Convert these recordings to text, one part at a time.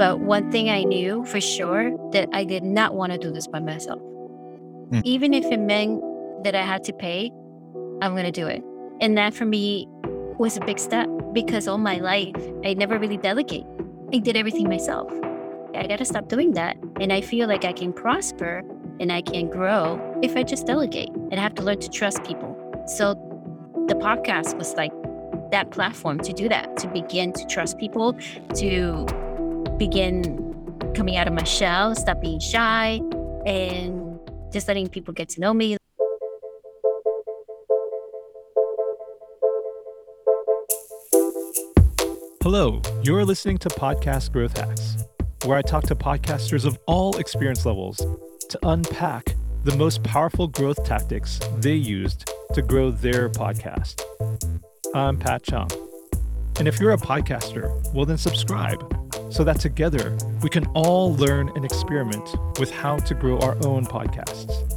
But one thing I knew for sure that I did not want to do this by myself. Mm. Even if it meant that I had to pay, I'm going to do it. And that for me was a big step because all my life, I never really delegate. I did everything myself. I got to stop doing that. And I feel like I can prosper and I can grow if I just delegate. And I have to learn to trust people. So the podcast was like that platform to do that, to begin to trust people, to begin coming out of my shell, stop being shy, and just letting people get to know me. Hello, you're listening to Podcast Growth Hacks, where I talk to podcasters of all experience levels to unpack the most powerful growth tactics they used to grow their podcast. I'm Pat Chung. And if you're a podcaster, well, then subscribe so that together we can all learn and experiment with how to grow our own podcasts.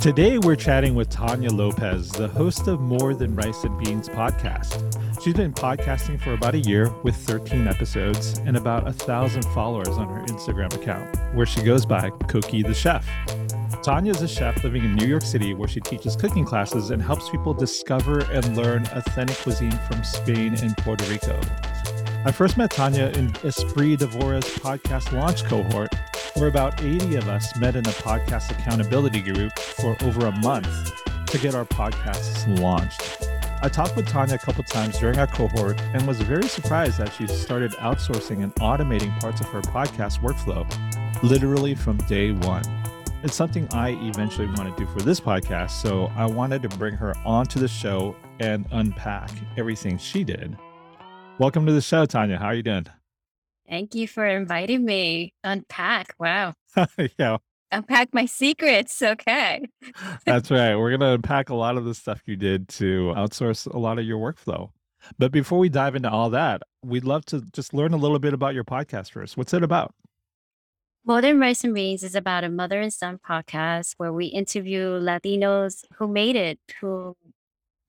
Today, we're chatting with Tanya Lopez, the host of More Than Rice and Beans podcast. She's been podcasting for about a year with 13 episodes and about a thousand followers on her Instagram account, where she goes by Koki the Chef. Tanya is a chef living in New York City where she teaches cooking classes and helps people discover and learn authentic cuisine from Spain and Puerto Rico. I first met Tanya in Espree Devora's podcast launch cohort, where about 80 of us met in a podcast accountability group for over a month to get our podcasts launched. I talked with Tanya a couple times during our cohort and was very surprised that she started outsourcing and automating parts of her podcast workflow literally from day one. It's something I eventually want to do for this podcast, so I wanted to bring her onto the show and unpack everything she did. Welcome to the show, Tanya. How are you doing? Thank you for inviting me. Unpack. Wow. yeah, Unpack my secrets. Okay. that's right. We're going to unpack a lot of the stuff you did to outsource a lot of your workflow. But before we dive into all that, we'd love to just learn a little bit about your podcast first. What's it about? More Than Rice and Beans is about a mother and son podcast where we interview Latinos who made it, who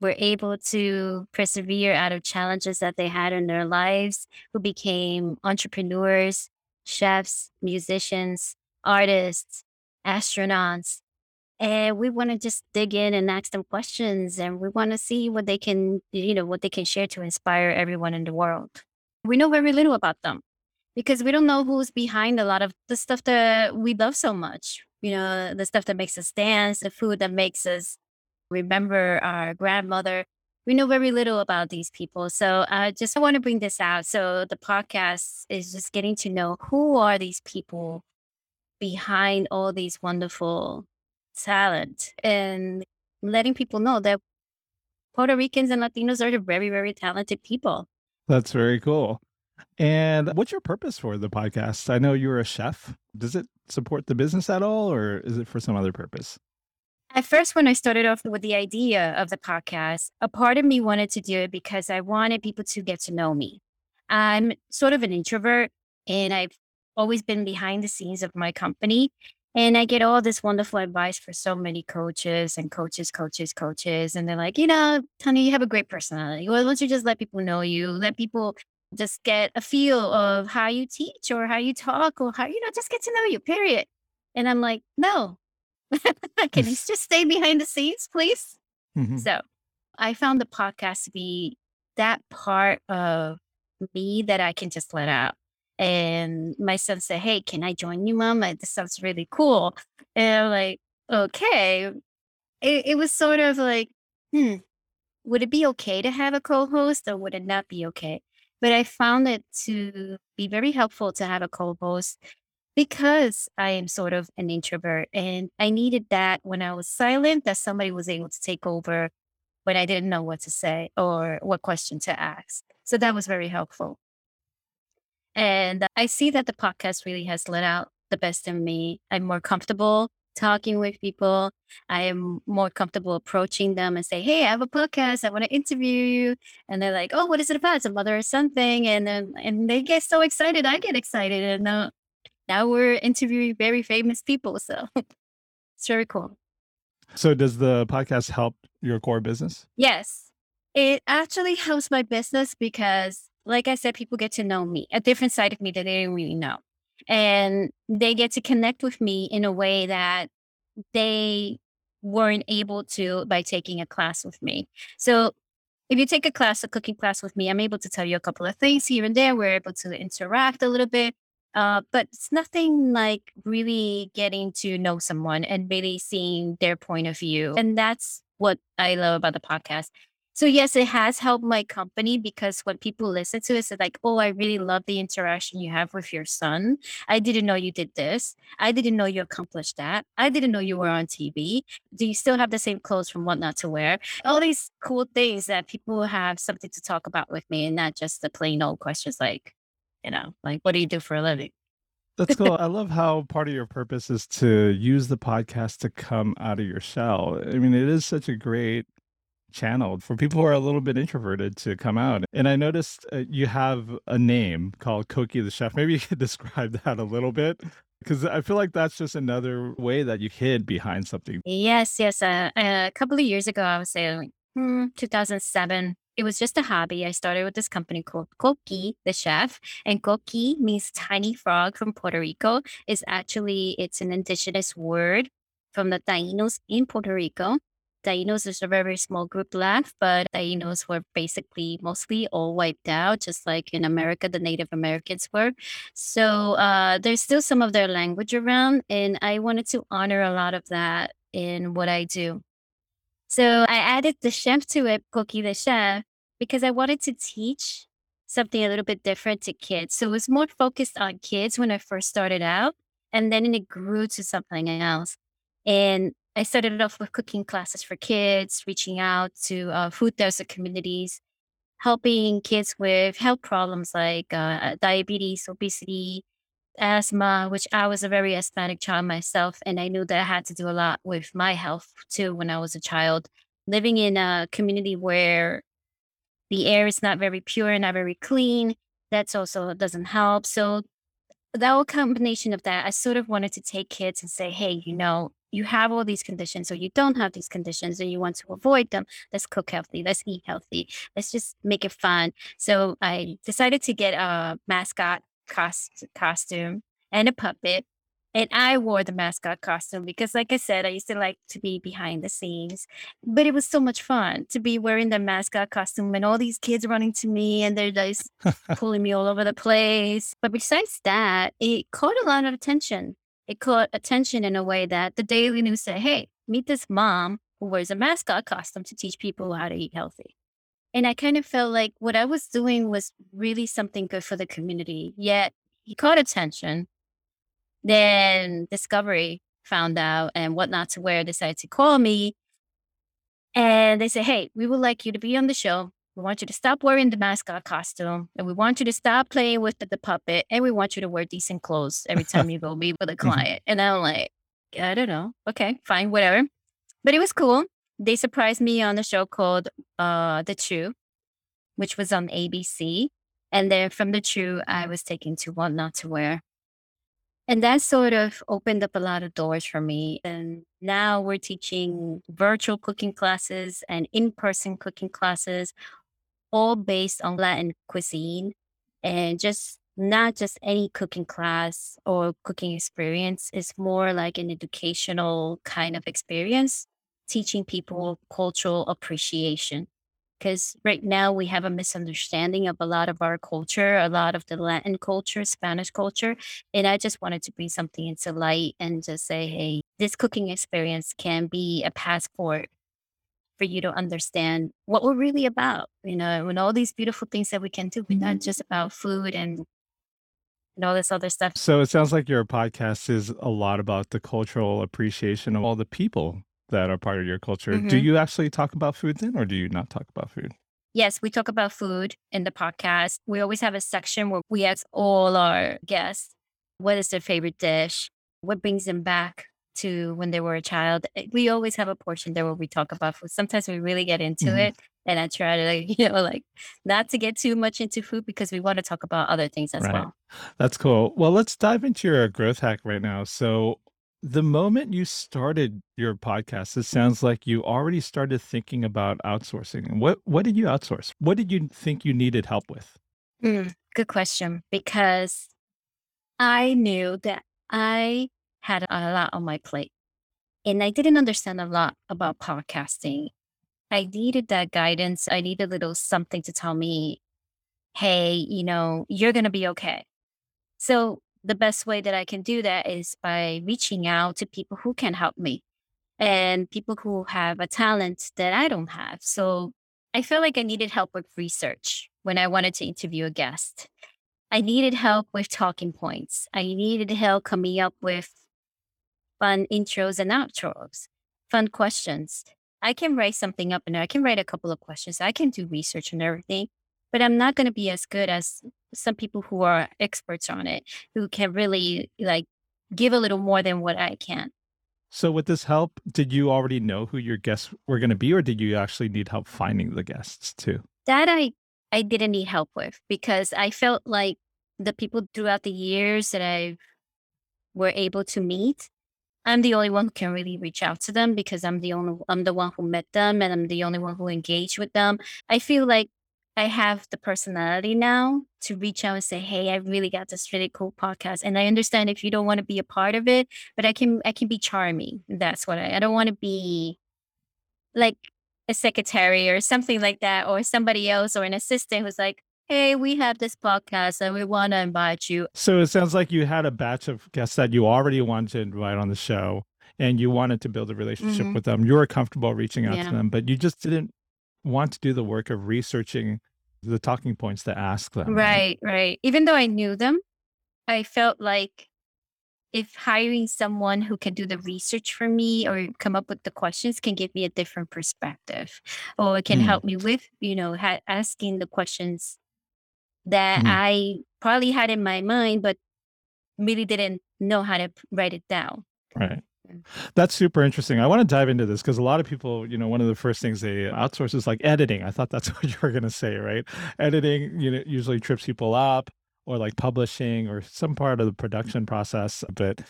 were able to persevere out of challenges that they had in their lives, who became entrepreneurs, chefs, musicians, artists, astronauts. And we want to just dig in and ask them questions and we want to see what they can, you know, what they can share to inspire everyone in the world. We know very little about them because we don't know who's behind a lot of the stuff that we love so much. You know, the stuff that makes us dance, the food that makes us remember our grandmother. We know very little about these people. So uh, I just want to bring this out. So the podcast is just getting to know who are these people behind all these wonderful talent and letting people know that Puerto Ricans and Latinos are very, very talented people. That's very cool. And what's your purpose for the podcast? I know you're a chef. Does it support the business at all, or is it for some other purpose? At first, when I started off with the idea of the podcast, a part of me wanted to do it because I wanted people to get to know me. I'm sort of an introvert and I've always been behind the scenes of my company. And I get all this wonderful advice for so many coaches and coaches, coaches, coaches. And they're like, you know, Tanya, you have a great personality. Why don't you just let people know you? Let people just get a feel of how you teach or how you talk or how, you know, just get to know you, period. And I'm like, no, can you just stay behind the scenes, please? Mhm. So I found the podcast to be that part of me that I can just let out. And my son said, Hey, can I join you, mom? Like, This sounds really cool. And I'm like, okay. It, it was sort of like, hmm, would it be okay to have a co host or would it not be okay? But I found it to be very helpful to have a co host because I am sort of an introvert and I needed that when I was silent, that somebody was able to take over when I didn't know what to say or what question to ask. So that was very helpful. And I see that the podcast really has let out the best in me. I'm more comfortable talking with people. I am more comfortable approaching them and say, Hey, I have a podcast. I want to interview you. And they're like, Oh, what is it about? It's a mother or something. And then, and they get so excited. I get excited. And uh, now we're interviewing very famous people. So it's very cool. So, does the podcast help your core business? Yes. It actually helps my business because like I said, people get to know me, a different side of me that they didn't really know. And they get to connect with me in a way that they weren't able to by taking a class with me. So if you take a class, a cooking class with me, I'm able to tell you a couple of things here and there. We're able to interact a little bit. Uh, but it's nothing like really getting to know someone and really seeing their point of view. And that's what I love about the podcast. So yes, it has helped my company because when people listen to it, it's like, oh, I really love the interaction you have with your son. I didn't know you did this. I didn't know you accomplished that. I didn't know you were on TV. Do you still have the same clothes from what not to wear? All these cool things that people have something to talk about with me and not just the plain old questions like, you know, like, what do you do for a living? That's cool. I love how part of your purpose is to use the podcast to come out of your shell. I mean, it is such a great channel for people who are a little bit introverted to come out. And I noticed uh, you have a name called Koki the Chef. Maybe you could describe that a little bit because I feel like that's just another way that you hid behind something. Yes, yes. Uh, a couple of years ago, I would say like, hmm, 2007. It was just a hobby. I started with this company called Koki, the chef, and Koki means tiny frog from Puerto Rico. Is actually it's an indigenous word from the Tainos in Puerto Rico. Tainos is a very small group left, but Tainos were basically mostly all wiped out, just like in America, the Native Americans were. So uh, there's still some of their language around, and I wanted to honor a lot of that in what I do. So I added the chef to it, Koki the chef, because I wanted to teach something a little bit different to kids. So it was more focused on kids when I first started out, and then it grew to something else. And I started off with cooking classes for kids, reaching out to uh, food desert communities, helping kids with health problems like uh, diabetes, obesity, asthma, which I was a very asthmatic child myself. And I knew that I had to do a lot with my health too when I was a child. Living in a community where the air is not very pure, not very clean, that's also doesn't help. So the whole combination of that, I sort of wanted to take kids and say, hey, you know, you have all these conditions or you don't have these conditions and you want to avoid them. Let's cook healthy. Let's eat healthy. Let's just make it fun. So I decided to get a mascot cost- costume and a puppet. And I wore the mascot costume because, like I said, I used to like to be behind the scenes. But it was so much fun to be wearing the mascot costume and all these kids running to me and they're just pulling me all over the place. But besides that, it caught a lot of attention. It caught attention in a way that the Daily News said, hey, meet this mom who wears a mascot costume to teach people how to eat healthy. And I kind of felt like what I was doing was really something good for the community. Yet he caught attention then Discovery found out and What Not to Wear decided to call me. And they said, hey, we would like you to be on the show. We want you to stop wearing the mascot costume and we want you to stop playing with the, the puppet and we want you to wear decent clothes every time you go meet with a mm-hmm. client. And I'm like, I don't know. Okay, fine, whatever. But it was cool. They surprised me on a show called uh, The Chew, which was on ABC. And then from The Chew, I was taken to What Not to Wear. And that sort of opened up a lot of doors for me. And now we're teaching virtual cooking classes and in person cooking classes, all based on Latin cuisine and just not just any cooking class or cooking experience. It's more like an educational kind of experience, teaching people cultural appreciation because right now we have a misunderstanding of a lot of our culture, a lot of the Latin culture, Spanish culture. And I just wanted to bring something into light and just say, hey, this cooking experience can be a passport for you to understand what we're really about, you know, and all these beautiful things that we can do. We're not just about food and, and all this other stuff. So it sounds like your podcast is a lot about the cultural appreciation of all the people that are part of your culture. Do hmm you actually talk about food then, or do you not talk about food? Yes, we talk about food in the podcast. We always have a section where we ask all our guests what is their favorite dish, what brings them back to when they were a child. Eh, We always have a portion there where we talk about food. Sometimes we really get into Mhm. it, and I try to, like, you know, like not to get too much into food because we want to talk about other things as Right. well. That's cool. Well, let's dive into your growth hack right now. So, the moment you started your podcast, it sounds like you already started thinking about outsourcing. What what did you outsource? What did you think you needed help with? Mm, good question. Because I knew that I had a lot on my plate and I didn't understand a lot about podcasting. I needed that guidance. I needed a little something to tell me, hey, you know, you're to be okay. So the best way that I can do that is by reaching out to people who can help me and people who have a talent that I don't have. So I felt like I needed help with research when I wanted to interview a guest. I needed help with talking points. I needed help coming up with fun intros and outros, fun questions. I can write something up and I can write a couple of questions. I can do research and everything, but I'm not going to be as good as some people who are experts on it, who can really like give a little more than what I can. So, with this help, did you already know who your guests were going to be, or did you actually need help finding the guests too? That I I didn't need help with because I felt like the people throughout the years that I were able to meet, I'm the only one who can really reach out to them because I'm the only I'm the one who met them and I'm the only one who engaged with them. I feel like I have the personality now to reach out and say, "Hey, I really got this really cool podcast, and I understand if you don't want to be a part of it, but I can I can be charming. That's what I I don't want to be like a secretary or something like that, or somebody else or an assistant who's like, "Hey, we have this podcast and we want to invite you." So it sounds like you had a batch of guests that you already wanted to invite on the show and you wanted to build a relationship Mhm. with them. You were comfortable reaching out to them, but you just didn't want to do the work of researching the talking points to ask them, right? Right, right. Even though I knew them, I felt like if hiring someone who can do the research for me or come up with the questions can give me a different perspective or it can Mm, help me with, you know, ha- asking the questions that mhm. I probably had in my mind, but really didn't know how to write it down. Right. That's super interesting. I want to dive into this because a lot of people, you know, one of the first things they outsource is like editing. I thought that's what you were going to say, right? Editing, you know, usually trips people up or like publishing or some part of the production process. But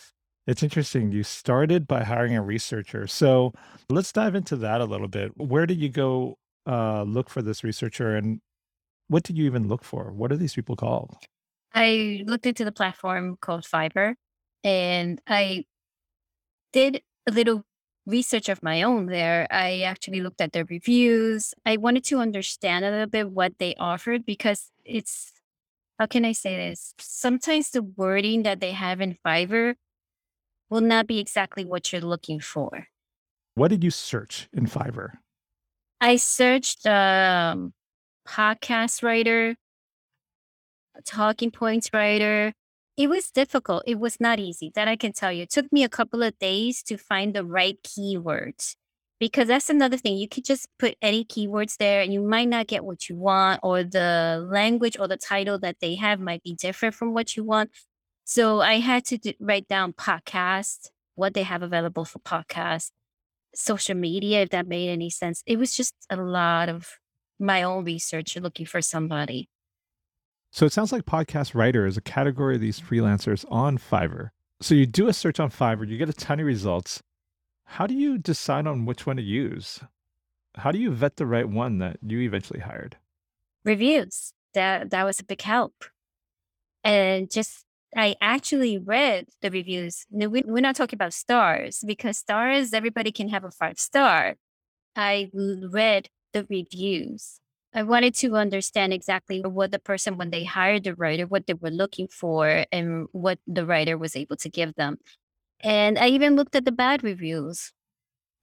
it's interesting. You started by hiring a researcher. So let's dive into that a little bit. Where did you go uh, look for this researcher and what did you even look for? What are these people called? I looked into the platform called Fiverr and I did a little research of my own there. I actually looked at their reviews. I wanted to understand a little bit what they offered because it's, how can I say this? Sometimes the wording that they have in Fiverr will not be exactly what you're looking for. What did you search in Fiverr? I searched um, podcast writer, talking points writer. It was difficult. It was not easy. That I can tell you. It took me a couple of days to find the right keywords because that's another thing. You could just put any keywords there and you might not get what you want, or the language or the title that they have might be different from what you want. So I had to d- write down podcast, what they have available for podcast, social media, if that made any sense. It was just a lot of my own research looking for somebody. So it sounds like podcast writer is a category of these freelancers on Fiverr. So you do a search on Fiverr, you get a ton of results. How do you decide on which one to use? How do you vet the right one that you eventually hired? Reviews. That that was a big help. And just I actually read the reviews. We, we're not talking about stars because stars everybody can have a five star. I read the reviews. I wanted to understand exactly what the person, when they hired the writer, what they were looking for and what the writer was able to give them. And I even looked at the bad reviews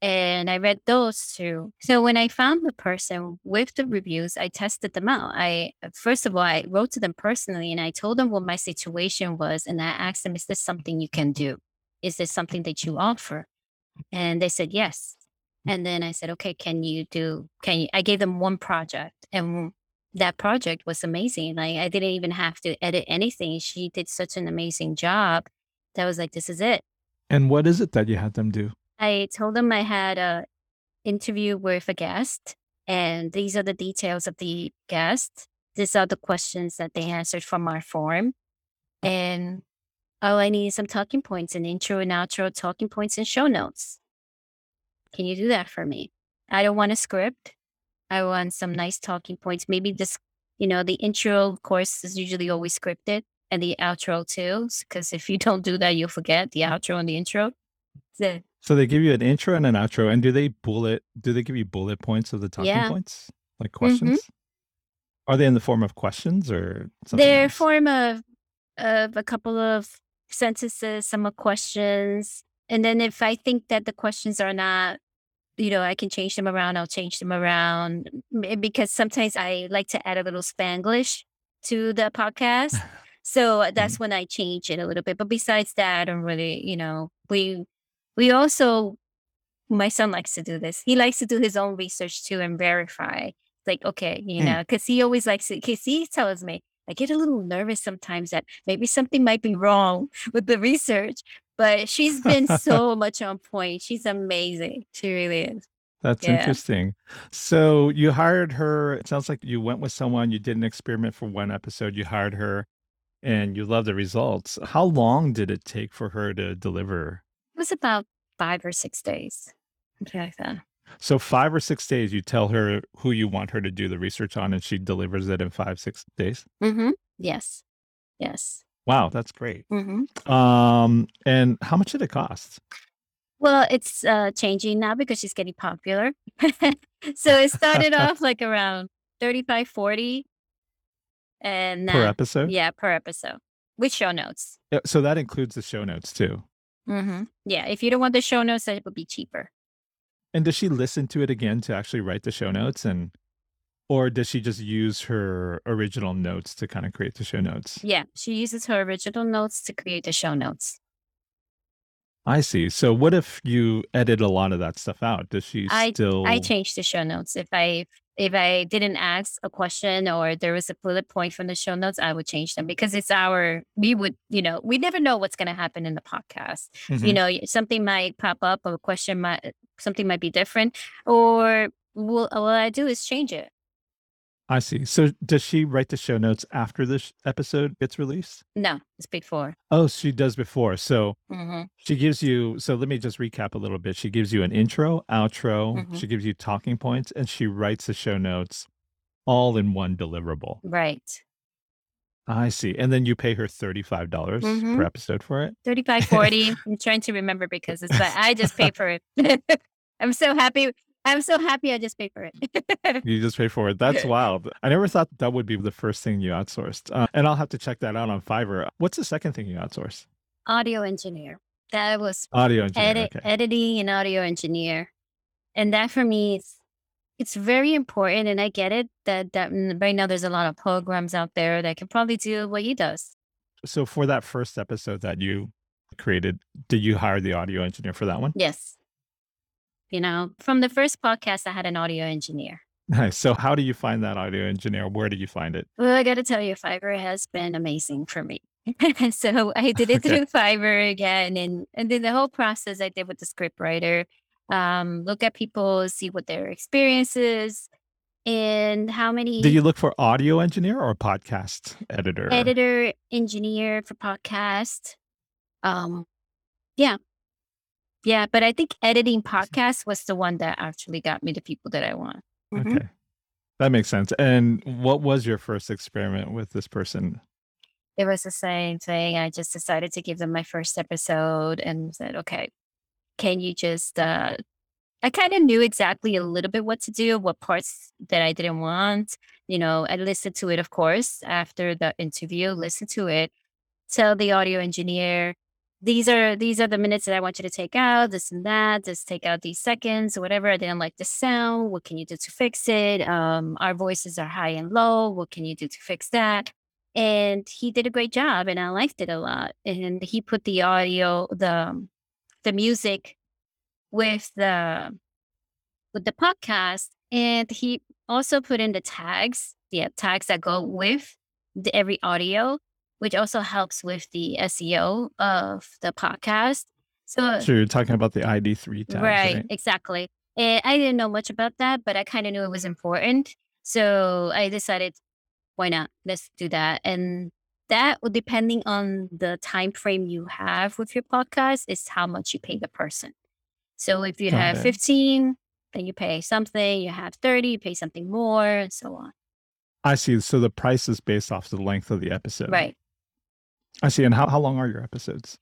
and I read those too. So when I found the person with the reviews, I tested them out. I first of all, I wrote to them personally and I told them what my situation was and I asked them, is this something you can do? Is this something that you offer? And they said yes. And then I said, okay, can you do, can you, I gave them one project and that project was amazing. Like I didn't even have to edit anything. She did such an amazing job that I was like, this is it. And what is it that you had them do? I told them I had a interview with a guest and these are the details of the guest. These are the questions that they answered from our form. And all I need some talking points, an intro and outro, talking points and show notes. Can you do that for me? I don't want a script. I want some nice talking points. Maybe just, You know, the intro, of course, is usually always scripted and the outro too. Because if you don't do that, you'll forget the outro and the intro. So, So they give you an intro and an outro, and do they bullet? Do they give you bullet points of the talking yeah. points, like hmm questions? Are they in the form of questions or something They're else? form of of a couple of sentences, some of questions. And then if I think that the questions are not, you know, I can change them around, I'll change them around. M- Because sometimes I like to add a little Spanglish to the podcast. So Mhm. that's when I change it a little bit. But besides that, I don't really, you know, we we also my son likes to do this. He likes to do his own research too and verify. Like, okay, you Mm. know, because he always likes to, because he tells me, I get a little nervous sometimes that maybe something might be wrong with the research, but she's been so much on point. She's amazing. She really is. That's Yeah. interesting. So you hired her. It sounds like you went with someone. You did an experiment for one episode. You hired her, and you love the results. How long did it take for her to deliver? It was about five or six days. Something like that. So five or six days, you tell her who you want her to do the research on, and she delivers it in five, six days. Mm-hmm. Yes. Yes. Wow, that's great. Mm-hmm. Um, and how much did it cost Well, it's uh, changing now because she's getting popular. so it started off like around 35, 40. And per uh, episode? yeah, per episode with show notes. Yeah, So that includes the show notes too. Mm-hmm. Yeah. If you don't want the show notes, that would be cheaper. And does she listen to it again to actually write the show notes and or does she just use her original notes to kind of create the show notes? Yeah. She uses her original notes to create the show notes. I see. So what if you edit a lot of that stuff out? Does she I still I change the show notes. If I if I didn't ask a question or there was a bullet point from the show notes, I would change them because it's our we would, you know, we never know what's gonna happen in the podcast. You Mhm. know, something might pop up or a question might something might be different. Or what I do is change it. I see. So does she write the show notes after this episode gets released? No, it's before. Oh, she does before. So hmm she gives you so let me just recap a little bit. She gives you an intro, outro, hmm she gives you talking points, and she writes the show notes all in one deliverable. Right. I see. And then you pay her $35 hmm per episode for it? 35, 40. I'm trying to remember because it's like I just pay for it. I'm so happy. I'm so happy I just pay for it. You just pay for it. That's wild. I never thought that would be the first thing you outsourced. Uh, and I'll have to check that out on Fiverr. What's the second thing you outsource? audio engineer. That was Audio engineer. edit Okay. editing and audio engineer. And that for me is it's very important and I get it that that mm, right now there's a lot of programs out there that can probably do what he does. So for that first episode that you created, did you hire the audio engineer for that one? Yes. You know, from the first podcast I had an audio engineer. Nice. So how do you find that audio engineer? Where did you find it? Well, I got to tell you, Fiverr has been amazing for me. so I did it Okay. through Fiverr again, and and then the whole process I did with the script writer. Um, look at people, see what their experience is, and how many. Did you look for audio engineer or podcast editor? editor, engineer for podcast. Um, yeah, yeah, but I think editing podcast was the one that actually got me the people that I want. Mhm. Okay. That makes sense. And what was your first experiment with this person? It was the same thing. I just decided to give them my first episode and said, okay, can you just uh I kind of knew exactly a little bit what to do, what parts that I didn't want. You know, I listened to it, of course, after the interview, listen to it, tell the audio engineer, these are these are the minutes that I want you to take out, this and that, just take out these seconds or whatever. I didn't like the sound. What can you do to fix it? Um, our voices are high and low. What can you do to fix that? And he did a great job and I liked it a lot. And he put the audio, the the music with the with the podcast and he also put in the tags the tags that go with the every audio which also helps with the seo of the podcast so So you're talking about the ID3 tags, right right? exactly and i didn't know much about that but i kind of knew it was important so i decided why not let's do that and that depending on the time frame you have with your podcast is how much you pay the person so if you Got have it. 15 then you pay something you have 30 you pay something more and so on I see. So the price is based off the length of the episode. Right. I see. And how, how long are your episodes?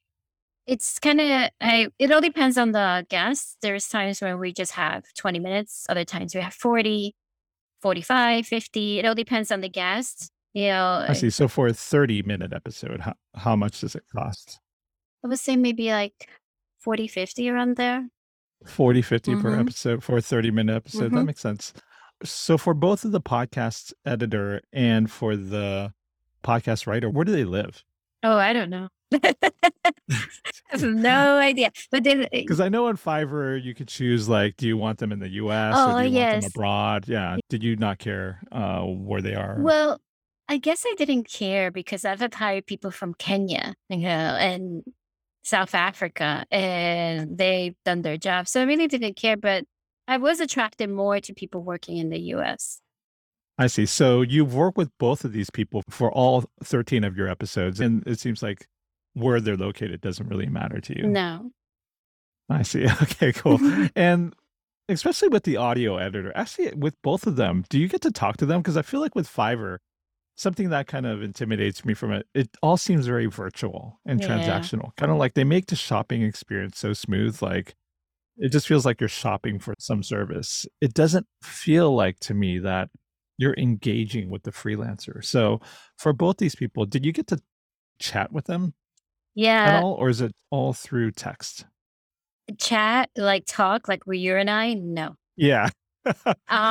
It's kinda I it all depends on the guest. There's times when we just have 20 minutes, other times we have 40, 45, 50. It all depends on the guest. You know, I eh, see. So for a 30 minute episode, how, how much does it cost? I would say maybe like 40, 50 around there. 40, 50 per Mhm. episode for a 30 minute episode. That Mhm. makes sense. So for both of the podcast editor and for the podcast writer, where do they live? Oh, I don't know. I have no idea. But eh Because I know on Fiverr you could choose like, do you want them in the US or Oh, do you want them abroad? Yeah. Did you not care uh, where they are? Well, I guess I didn't care because I've had hired people from Kenya, you know, and South Africa, and they've done their job. So I really didn't care, but I was attracted more to people working in the US. I see. So you've worked with both of these people for all 13 of your episodes, and it seems like where they're located doesn't really matter to you. No. I see. Okay, cool. And especially with the audio editor, actually, with both of them, do you get to talk to them? Because I feel like with Fiverr, something that kind of intimidates me from it, it all seems very virtual and Yeah. transactional. Kind of like they make the shopping experience so smooth. Like it just feels like you're shopping for some service. It doesn't feel like to me that you're engaging with the freelancer. So for both these people, did you get to chat with them at Yeah, all, or is it all through text? chat, like talk, like were you and I? No. Yeah.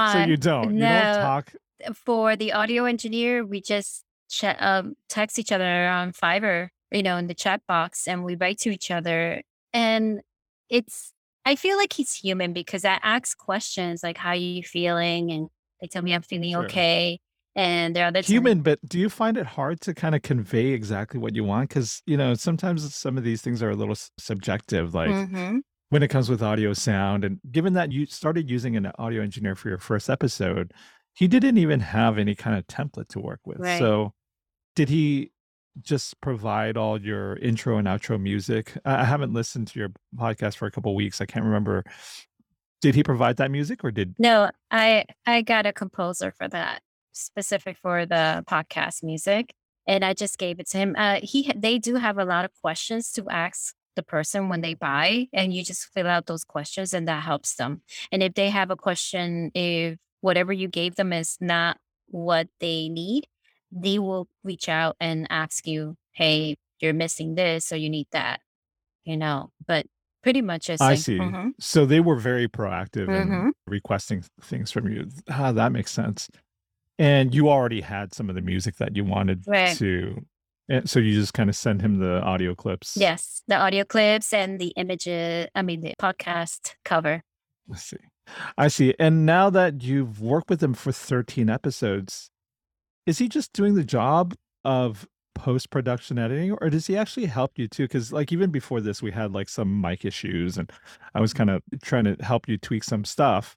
so Uh, you don't. You don't no. talk. For the audio engineer, we just chat, um, text each other on Fiverr, you know, in the chat box, and we write to each other. And it's, I feel like he's human because I ask questions like, "How are you feeling?" and they tell me I'm feeling Sure. okay. And there are other times, Human, but do you find it hard to kind of convey exactly what you want? Because, you know, sometimes some of these things are a little s- subjective, like Mhm. when it comes with audio sound. And given that you started using an audio engineer for your first episode, he didn't even have any kind of template to work with. Right. So did he just provide all your intro and outro music? I I haven't listened to your podcast for a couple weeks. I can't remember. Did he provide that music or did No, I I got a composer for that, specific for the podcast music, and I just gave it to him. Uh, he they do have a lot of questions to ask the person when they buy, and you just fill out those questions, and that helps them. And if they have a question, if whatever you gave them is not what they need, they will reach out and ask you, "Hey, you're missing this, or you need that," you know. But pretty much I like, see. mhm, So they were very proactive in mhm, requesting things from you. Ah, that makes sense. And you already had some of the music that you wanted right. to, and so you just kind of send him the audio clips. Yes, the audio clips and the images, I mean, the podcast cover. Let's see. I see. And now that you've worked with him for 13 episodes, is he just doing the job of post production editing or does he actually help you too? Because, like, even before this, we had like some mic issues and I was kind of trying to help you tweak some stuff.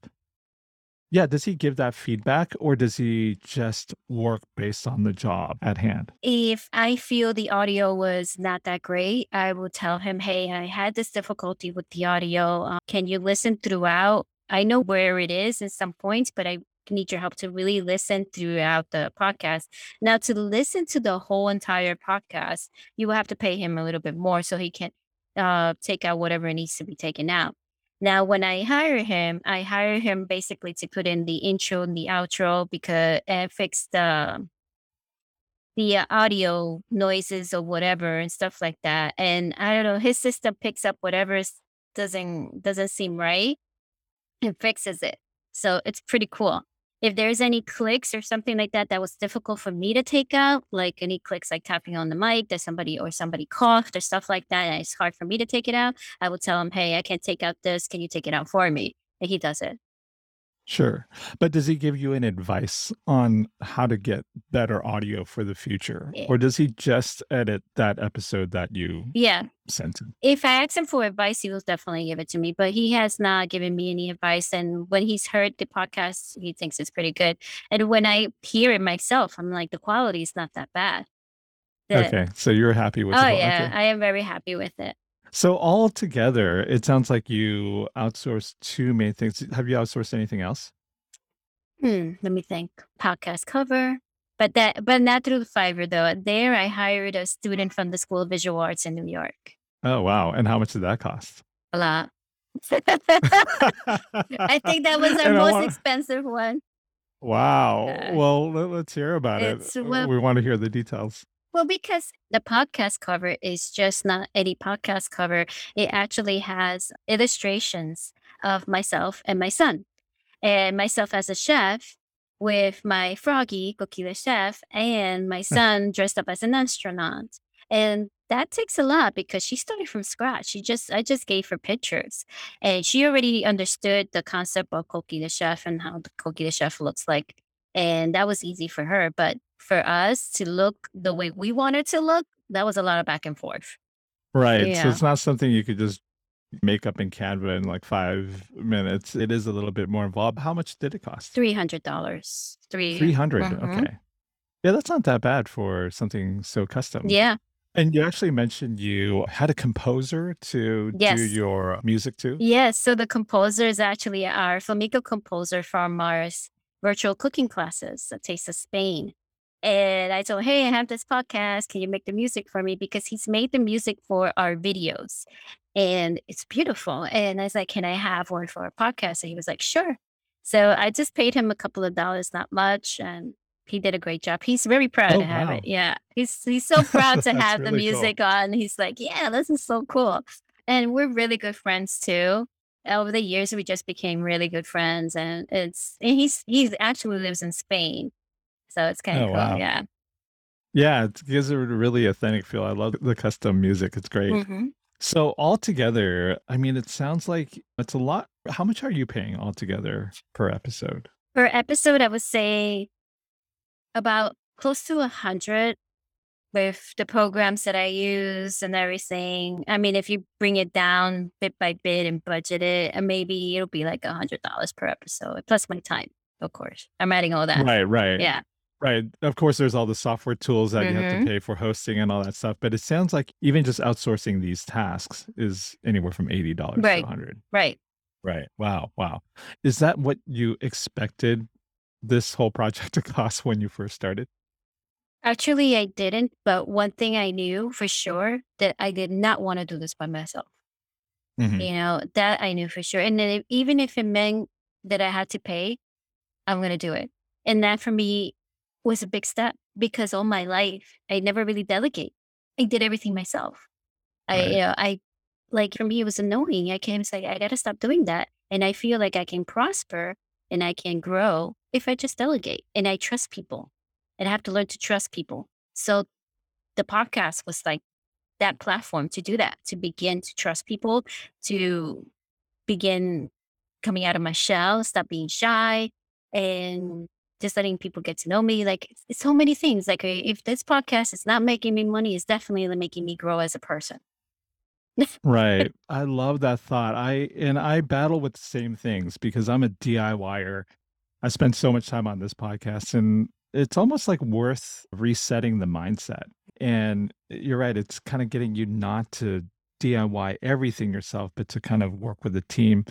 Yeah. Does he give that feedback or does he just work based on the job at hand? If I feel the audio was not that great, I will tell him, hey, I had this difficulty with the audio. Uh, can you listen throughout? I know where it is in some points, but I need your help to really listen throughout the podcast. Now, to listen to the whole entire podcast, you will have to pay him a little bit more so he can uh, take out whatever needs to be taken out. Now, when I hire him, I hire him basically to put in the intro and the outro because and fix the the uh, audio noises or whatever and stuff like that. And I don't know, his system picks up whatever doesn't doesn't seem right and fixes it. So it's pretty cool. If there's any clicks or something like that that was difficult for me to take out, like any clicks like tapping on the mic that somebody or somebody coughed or stuff like that, and it's hard for me to take it out, I would tell him, "Hey, I can't take out this. Can you take it out for me?" And he does it. Sure. But does he give you an advice on how to get better audio for the future? Yeah. Or does he just edit that episode that you Yeah. sent him? If I ask him for advice, he will definitely give it to me, but he has not given me any advice. And when he's heard the podcast, he thinks it's pretty good. And when I hear it myself, I'm like, the quality is not that bad. The- Okay. So you're happy with oh, the yeah. okay. I am very happy with it. So all together, it sounds like you outsourced two main things. Have you outsourced anything else? Hmm, let me think. Podcast cover, but that but not through Fiverr though. There, I hired a student from the School of Visual Arts in New York. Oh, wow. And how much did that cost? A lot. I think that was our And I most want expensive one. Wow. Yeah. Well, let, let's hear about it. It's well, We want to hear the details. Well because the podcast cover is just not any podcast cover. It actually has illustrations of myself and my son. and myself as a chef with my froggy, Koki the chef, and my son dressed up as an astronaut. And that takes a lot because she started from scratch. She just I just gave her pictures and she already understood the concept of Koki the chef and how the Koki the chef looks like. And that was easy for her. But for us to look the way we wanted to look, that was a lot of back and forth. Right. So it's not something you could just make up in Canva in like five minutes. It is a little bit more involved. How much did it cost? $300. Three. 300. Mhm. Okay. Yeah, that's not that bad for something so custom. Yeah. And you actually mentioned you had a composer to do your music to? Yes, so the composer is actually our flamenco composer from Mars virtual cooking classes, A Taste of Spain. And I told him, hey, I have this podcast. Can you make the music for me? Because he's made the music for our videos and it's beautiful. And I was like, can I have one for our podcast? And he was like, sure. So I just paid him a couple of dollars, not much. And he did a great job. He's very proud Oh, to have wow. it. Yeah. He's he's so proud to have the really cool. music on. He's like, yeah, this is so cool. And we're really good friends too. Over the years, we just became really good friends, and it's and he's he's actually lives in Spain, so it's kind Oh, of cool. wow. Yeah. Yeah, it gives it a really authentic feel. I love the custom music. It's great. hmm So altogether, I mean, it sounds like it's a lot. How much are you paying altogether per episode? Per episode, I would say about close to a hundred with the programs that I use and everything. I mean, if you bring it down bit by bit and budget it, uh, maybe it'll be like a hundred dollars per episode, plus my time, of course. I'm adding all that. Right, right, Yeah. Right. Of course, there's all the software tools that you have to hmm pay for hosting and all that stuff. But it sounds like even just outsourcing these tasks is anywhere from $80 to Right. 100 Right. Right. Wow. Wow. Is that what you expected this whole project to cost when you first started? Actually, I didn't, but one thing I knew for sure that I did not want to do this by myself. hmm You know, that I knew for sure. And then if, even if it meant that I had to pay, I'm going to do it. And that for me was a big step because all my life, I never really delegate. I did everything myself. I, you uh, know, I like for me, it was annoying. I came say, I got to stop doing that. And I feel like I can prosper and I can grow if I just delegate and I trust people and I have to learn to trust people. So the podcast was like that platform to do that, to begin to trust people, to begin coming out of my shell, stop being shy, and just letting people get to know me. Like it's, it's so many things. Like if this podcast is not making me money, it's definitely making me grow as a person. Right. I love that thought. I and I battle with the same things because I'm a DIYer. I spend so much time on this podcast and it's almost like worth resetting the mindset. And eh, you're right, it's kind of getting you not to DIY everything yourself, but to kind of work with a team.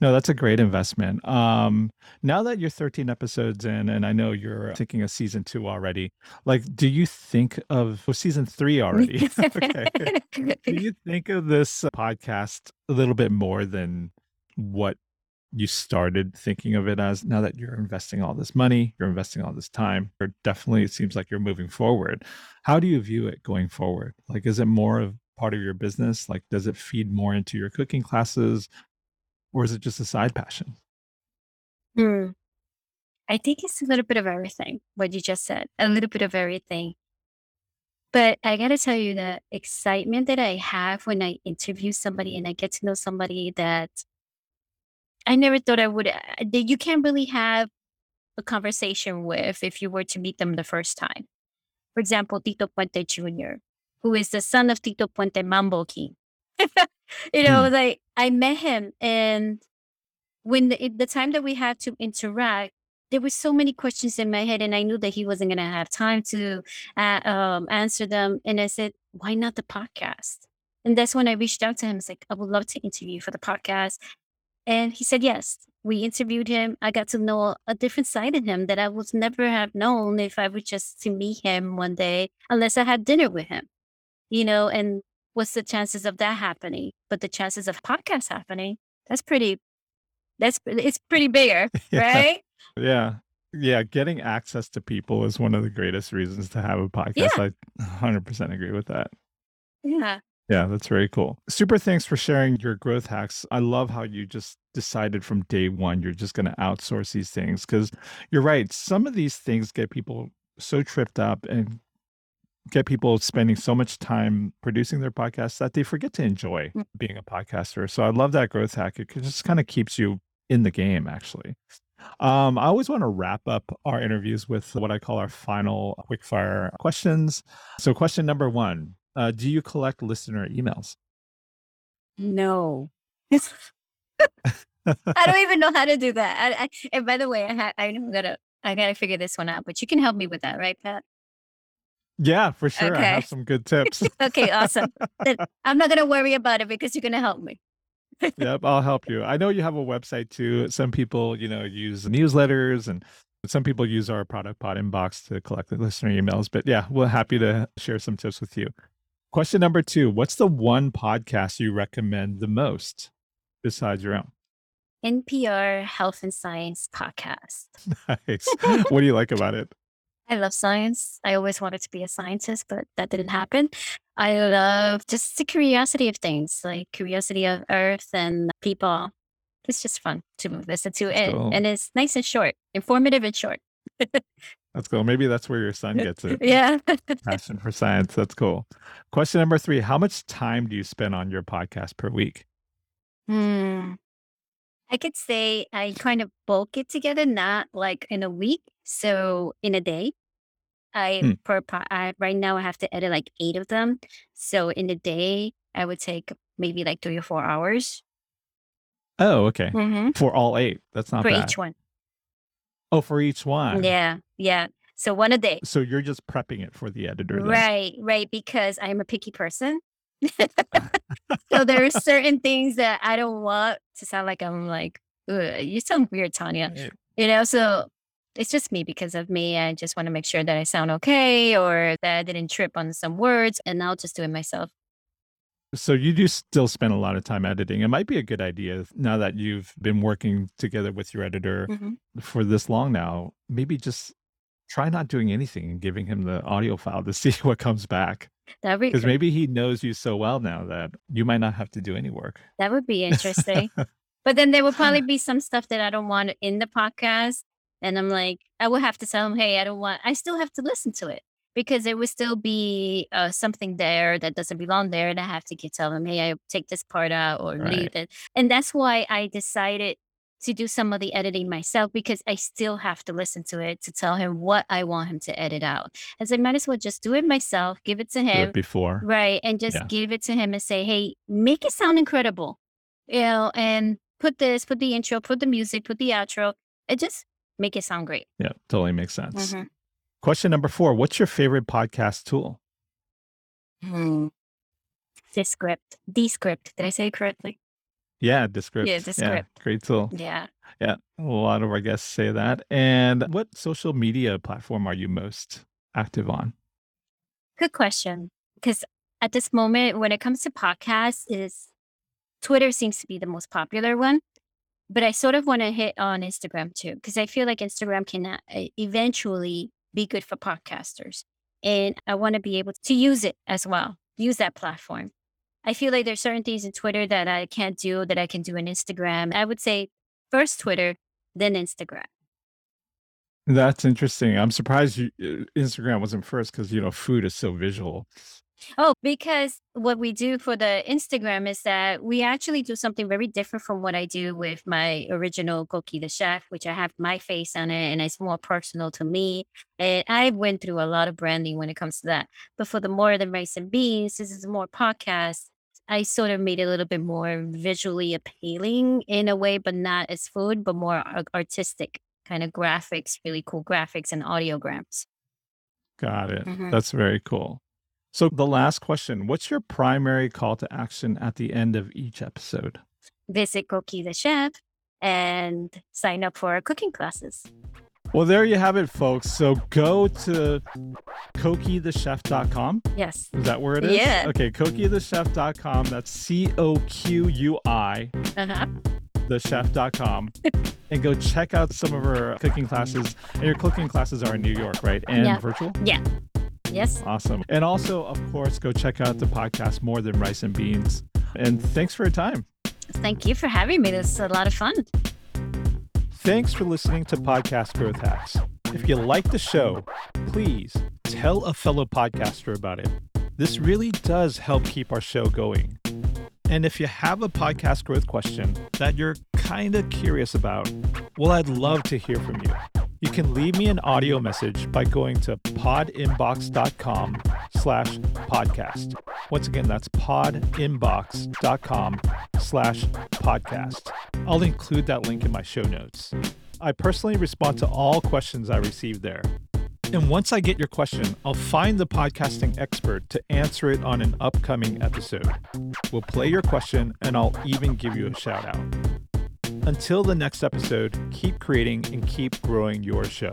No, that's a great investment. Um, now that you're 13 episodes in, and I know you're thinking of season two already, like, do you think of oh, season three already? okay. Do you think of this podcast a little bit more than what you started thinking of it as now that you're investing all this money, you're investing all this time, or definitely it seems like you're moving forward. How do you view it going forward? Like, is it more of part of your business? Like, does it feed more into your cooking classes, or is it just a side passion? Hmm. I think it's a little bit of everything, what you just said, a little bit of everything. But I got to tell you the excitement that I have when I interview somebody and I get to know somebody that I never thought I would, uh, that you can't really have a conversation with if you were to meet them the first time. For example, Tito Puente Jr., who is the son of Tito Puente Mambo King. you know, Hmm. like I met him and when the, the time that we had to interact, there were so many questions in my head, and I knew that he wasn't going to have time to uh, um, answer them. And I said, "Why not the podcast?" And that's when I reached out to him. It's like, "I would love to interview for the podcast," and he said yes. we interviewed him. I got to know a different side of him that I would never have known if I were just to meet him one day, unless I had dinner with him, you know, and what's the chances of that happening? But the chances of podcast happening, that's pretty, that's, it's pretty bigger, Yeah. right? Yeah. Yeah. Getting access to people is one of the greatest reasons to have a Yeah. podcast. I 100% agree with that. Yeah. Yeah, that's very cool. Super thanks for sharing your growth hacks. I love how you just decided from day one you're just going to outsource these things because you're right. Some of these things get people so tripped up and get people spending so much time producing their podcasts that they forget to enjoy Mm. being a podcaster. So I love that growth hack. It just kind of keeps you in the game, actually. Um, I always want to wrap up our interviews with what I call our final quickfire questions. So, question number one uh, Do you collect listener emails? No. I don't even know how to do that. I, I, and by the way, I, ha- I gotta, I gotta figure this one out, but you can help me with that, right, Pat? Yeah, for sure. I have Okay. some good tips. Okay, awesome. Then I'm not gonna worry about it because you're gonna help me. yep, I'll help you. I know you have a website too. Some people, you know, use newsletters and some people use our product PodInbox to collect the listener emails. But yeah, we're happy to share some tips with you. Question number two What's the one podcast you recommend the most besides your own? NPR Health and Science podcast. Nice. what do you like about it? I love science. I always wanted to be a scientist, but that didn't happen. I love just the curiosity of things, like curiosity of Earth and people. It's just fun to listen to, and, Cool. and it's nice and short, informative and short. That's cool. Maybe that's where your son gets it. Yeah. Passion for science. That's cool. Question number three How much time do you spend on your podcast per week? Hmm. I could say I kind of bulk it together, not like in a week. So in a day, I Hmm. per po- I, right now I have to edit like eight of them. So in a day, I would take maybe like three or four hours Oh, okay. Mhm. For all eight. That's not for bad. each one. Oh, for each one. Yeah, yeah. So one a day. So you're just prepping it for the editor then. Right, right. Because I'm a picky person. so there are certain things that I don't want to sound like I'm like, "Ugh, you sound weird, Tanya. You know, so it's just me because of me. I just want to make sure that I sound okay or that I didn't trip on some words and I'll just do it myself. So you do still spend a lot of time editing. It might be a good idea now that you've been working together with your editor Mhm. for this long now. Maybe just try not doing anything and giving him the audio file to see what comes back. That'd be Because maybe he knows you so well now that you might not have to do any work. That would be interesting. But then there will probably be some stuff that I don't want in the podcast. And I'm like, I will have to tell him, hey, I don't want, I still have to listen to it because there would still be uh, something there that doesn't belong there. And I have to keep tell him, hey, I take this part out or Right. leave it. And that's why I decided to do some of the editing myself because I still have to listen to it to tell him what I want him to edit out. As I might as well just do it myself, give it to him. it before. Right. And just Yeah. give it to him and say, hey, make it sound incredible. You know, and put this, put the intro, put the music, put the outro. It just make it sound great. Yeah, totally makes sense. Mhm. Question number four What's your favorite podcast tool? Hmm. Descript. Descript. Did I say it correctly? Yeah, Descript. Yeah, Descript. great tool. Yeah. Yeah, a lot of our guests say that. And what social media platform are you most active on? Good question. Because at this moment, when it comes to podcasts, is Twitter seems to be the most popular one. But I sort of want to hit on Instagram too, because I feel like Instagram can uh, eventually be good for podcasters. And I want to be able to use it as well, use that platform. I feel like there's certain things in Twitter that I can't do that I can do in Instagram. I would say first Twitter, then Instagram. That's interesting. I'm surprised you, uh, Instagram wasn't first because, you know, food is so visual. Oh, because what we do for the Instagram is that we actually do something very different from what I do with my original Koki the Chef, which I have my face on it and it's more personal to me. And I went through a lot of branding when it comes to that. But for the more than rice and beans, this is more podcast. I sort of made it a little bit more visually appealing in a way, but not as food, but more artistic kind of graphics, really cool graphics and audiograms. Got it. Mhm. That's very cool. So, the last question What's your primary call to action at the end of each episode? Visit Koki the Chef and sign up for cooking classes. Well, there you have it, folks. So go to coqui.thechef.com. Yes. Is that where it is? Yeah. Okay, coqui.thechef.com. That's C O Q U I, Uh-huh. thechef.com. and go check out some of our cooking classes. And your cooking classes are in New York, right? And virtual? Yeah. virtual? Yes. Awesome. And also, of course, go check out the podcast More Than Rice and Beans. And thanks for your time. Thank you for having me. This is a lot of fun. Thanks for listening to Podcast Growth Hacks. If you like the show, please tell a fellow podcaster about it. This really does help keep our show going. And if you have a podcast growth question that you're kind of curious about, well, I'd love to hear from you. You can leave me an audio message by going to podinbox.com slash podcast. Once again, that's podinbox.com slash podcast. I'll include that link in my show notes. I personally respond to all questions I receive there. And once I get your question, I'll find the podcasting expert to answer it on an upcoming episode. We'll play your question and I'll even give you a shout out. Until the next episode, keep creating and keep growing your show.